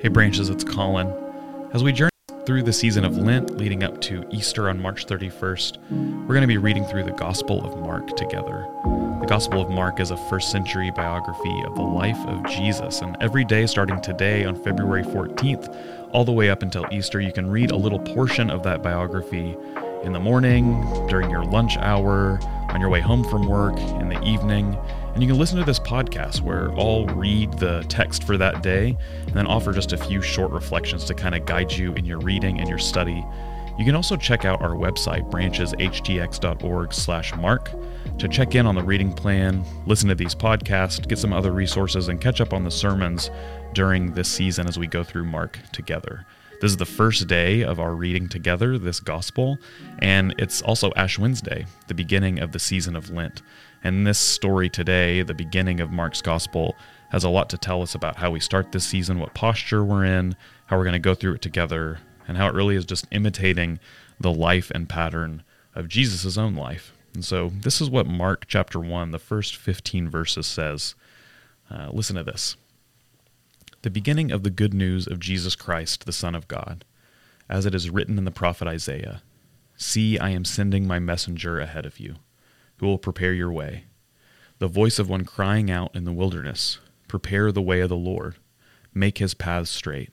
Hey, Branches, it's Colin. As we journey through the season of Lent leading up to Easter on March 31st, we're going to be reading through the Gospel of Mark together. The Gospel of Mark is a first century biography of the life of Jesus, and every day starting today on February 14th, all the way up until Easter, you can read a little portion of that biography in the morning, during your lunch hour, on your way home from work, in the evening. And you can listen to this podcast where I'll read the text for that day and then offer just a few short reflections to kind of guide you in your reading and your study. You can also check out our website, brancheshtx.org slash mark, to check in on the reading plan, listen to these podcasts, get some other resources, and catch up on the sermons during this season as we go through Mark together. This is the first day of our reading together, this gospel, and it's also Ash Wednesday, the beginning of the season of Lent. And this story today, the beginning of Mark's gospel, has a lot to tell us about how we start this season, what posture we're in, how we're going to go through it together, and how it really is just imitating the life and pattern of Jesus' own life. And so, this is what Mark chapter 1, the first 15 verses says. Uh, listen to this the beginning of the good news of Jesus Christ, the Son of God, as it is written in the prophet Isaiah See, I am sending my messenger ahead of you, who will prepare your way. The voice of one crying out in the wilderness Prepare the way of the Lord, make his paths straight.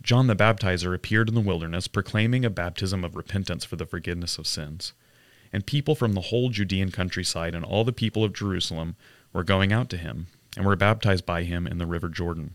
John the Baptizer appeared in the wilderness, proclaiming a baptism of repentance for the forgiveness of sins. And people from the whole Judean countryside and all the people of Jerusalem were going out to him, and were baptized by him in the river Jordan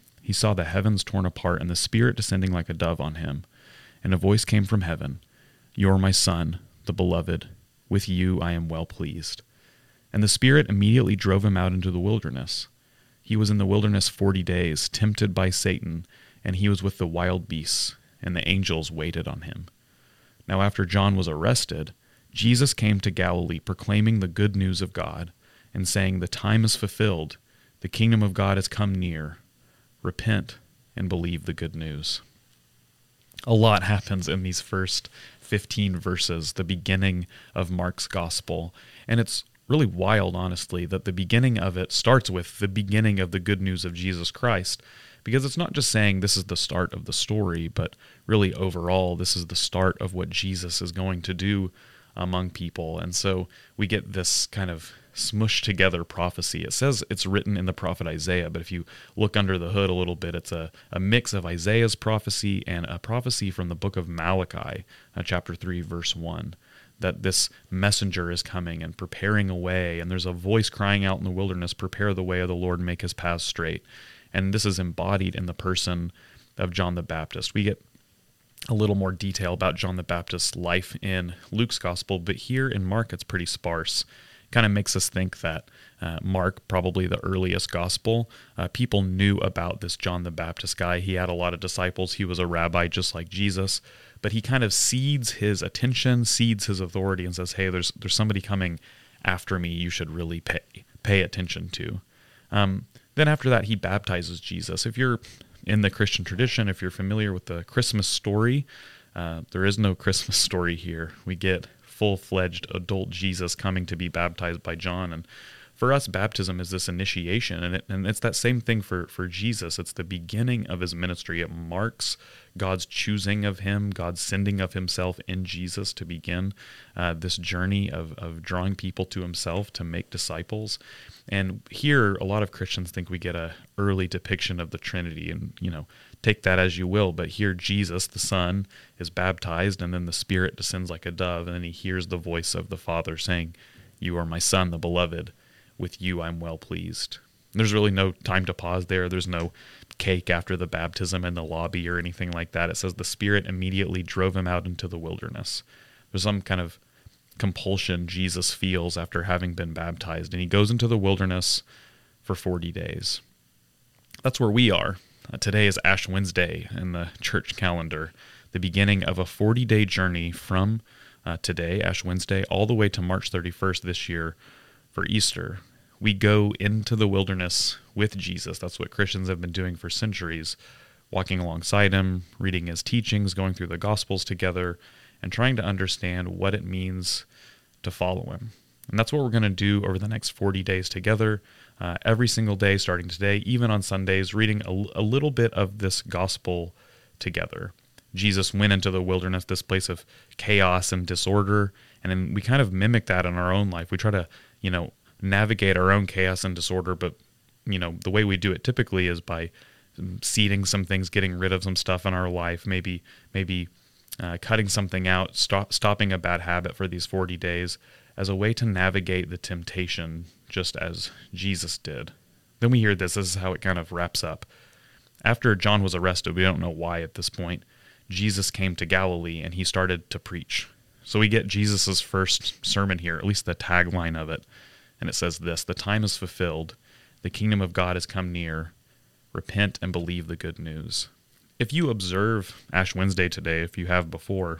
he saw the heavens torn apart and the Spirit descending like a dove on him. And a voice came from heaven You are my Son, the Beloved. With you I am well pleased. And the Spirit immediately drove him out into the wilderness. He was in the wilderness forty days, tempted by Satan, and he was with the wild beasts, and the angels waited on him. Now, after John was arrested, Jesus came to Galilee proclaiming the good news of God, and saying, The time is fulfilled, the kingdom of God has come near repent, and believe the good news. A lot happens in these first 15 verses, the beginning of Mark's gospel. And it's really wild, honestly, that the beginning of it starts with the beginning of the good news of Jesus Christ, because it's not just saying this is the start of the story, but really overall, this is the start of what Jesus is going to do among people. And so we get this kind of smushed together prophecy. It says it's written in the prophet Isaiah, but if you look under the hood a little bit, it's a, a mix of Isaiah's prophecy and a prophecy from the book of Malachi, uh, chapter 3, verse 1. That this messenger is coming and preparing a way, and there's a voice crying out in the wilderness, Prepare the way of the Lord, make his paths straight. And this is embodied in the person of John the Baptist. We get a little more detail about John the Baptist's life in Luke's gospel, but here in Mark it's pretty sparse kind of makes us think that uh, Mark, probably the earliest gospel, uh, people knew about this John the Baptist guy. He had a lot of disciples. He was a rabbi just like Jesus, but he kind of cedes his attention, cedes his authority, and says, "Hey, there's there's somebody coming after me. You should really pay pay attention to." Um, then after that, he baptizes Jesus. If you're in the Christian tradition, if you're familiar with the Christmas story, uh, there is no Christmas story here. We get full fledged adult Jesus coming to be baptized by John. And for us, baptism is this initiation, and, it, and it's that same thing for, for Jesus. It's the beginning of his ministry. It marks God's choosing of him, God's sending of himself in Jesus to begin uh, this journey of, of drawing people to himself to make disciples. And here, a lot of Christians think we get a early depiction of the Trinity, and you know, take that as you will. But here, Jesus, the Son, is baptized, and then the Spirit descends like a dove, and then he hears the voice of the Father saying, You are my Son, the beloved. With you I'm well pleased. There's really no time to pause there. There's no cake after the baptism in the lobby or anything like that. It says the Spirit immediately drove him out into the wilderness. There's some kind of compulsion Jesus feels after having been baptized, and he goes into the wilderness for 40 days. That's where we are today is Ash Wednesday in the church calendar, the beginning of a 40 day journey from uh, today, Ash Wednesday, all the way to March 31st this year for Easter. We go into the wilderness with Jesus. That's what Christians have been doing for centuries, walking alongside him, reading his teachings, going through the Gospels together, and trying to understand what it means to follow him. And that's what we're going to do over the next 40 days together, uh, every single day starting today, even on Sundays, reading a, a little bit of this gospel together. Jesus went into the wilderness, this place of chaos and disorder, and then we kind of mimic that in our own life. We try to, you know, navigate our own chaos and disorder, but you know, the way we do it typically is by ceding some things, getting rid of some stuff in our life, maybe maybe uh, cutting something out, stop, stopping a bad habit for these 40 days as a way to navigate the temptation, just as Jesus did. Then we hear this. This is how it kind of wraps up. After John was arrested, we don't know why at this point, Jesus came to Galilee and he started to preach. So we get Jesus' first sermon here, at least the tagline of it. And it says this The time is fulfilled, the kingdom of God has come near. Repent and believe the good news. If you observe Ash Wednesday today, if you have before,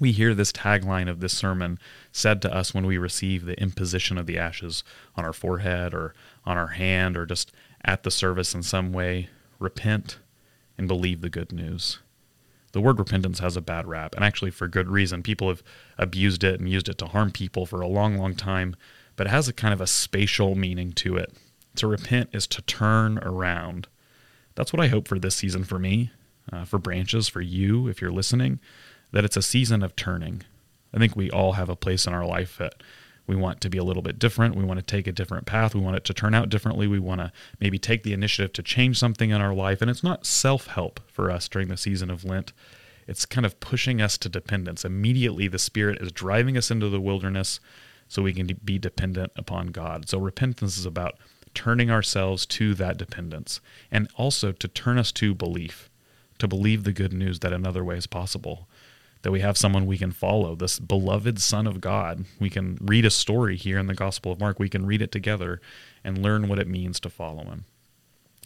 we hear this tagline of this sermon said to us when we receive the imposition of the ashes on our forehead or on our hand or just at the service in some way repent and believe the good news. The word repentance has a bad rap, and actually for good reason. People have abused it and used it to harm people for a long, long time, but it has a kind of a spatial meaning to it. To repent is to turn around. That's what I hope for this season for me, uh, for branches, for you, if you're listening that it's a season of turning. I think we all have a place in our life that we want to be a little bit different. We want to take a different path. We want it to turn out differently. We want to maybe take the initiative to change something in our life. And it's not self help for us during the season of Lent. It's kind of pushing us to dependence. Immediately, the Spirit is driving us into the wilderness so we can be dependent upon God. So, repentance is about turning ourselves to that dependence and also to turn us to belief, to believe the good news that another way is possible that we have someone we can follow, this beloved Son of God. We can read a story here in the Gospel of Mark. We can read it together and learn what it means to follow him.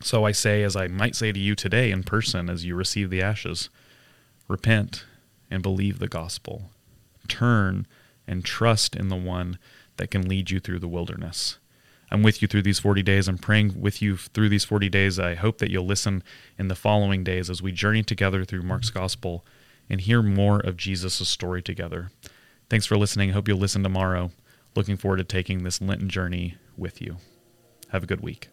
So I say, as I might say to you today in person as you receive the ashes, repent and believe the gospel. Turn and trust in the one that can lead you through the wilderness. I'm with you through these 40 days. I'm praying with you through these 40 days. I hope that you'll listen in the following days as we journey together through Mark's gospel and hear more of Jesus' story together. Thanks for listening. Hope you'll listen tomorrow. Looking forward to taking this Lenten journey with you. Have a good week.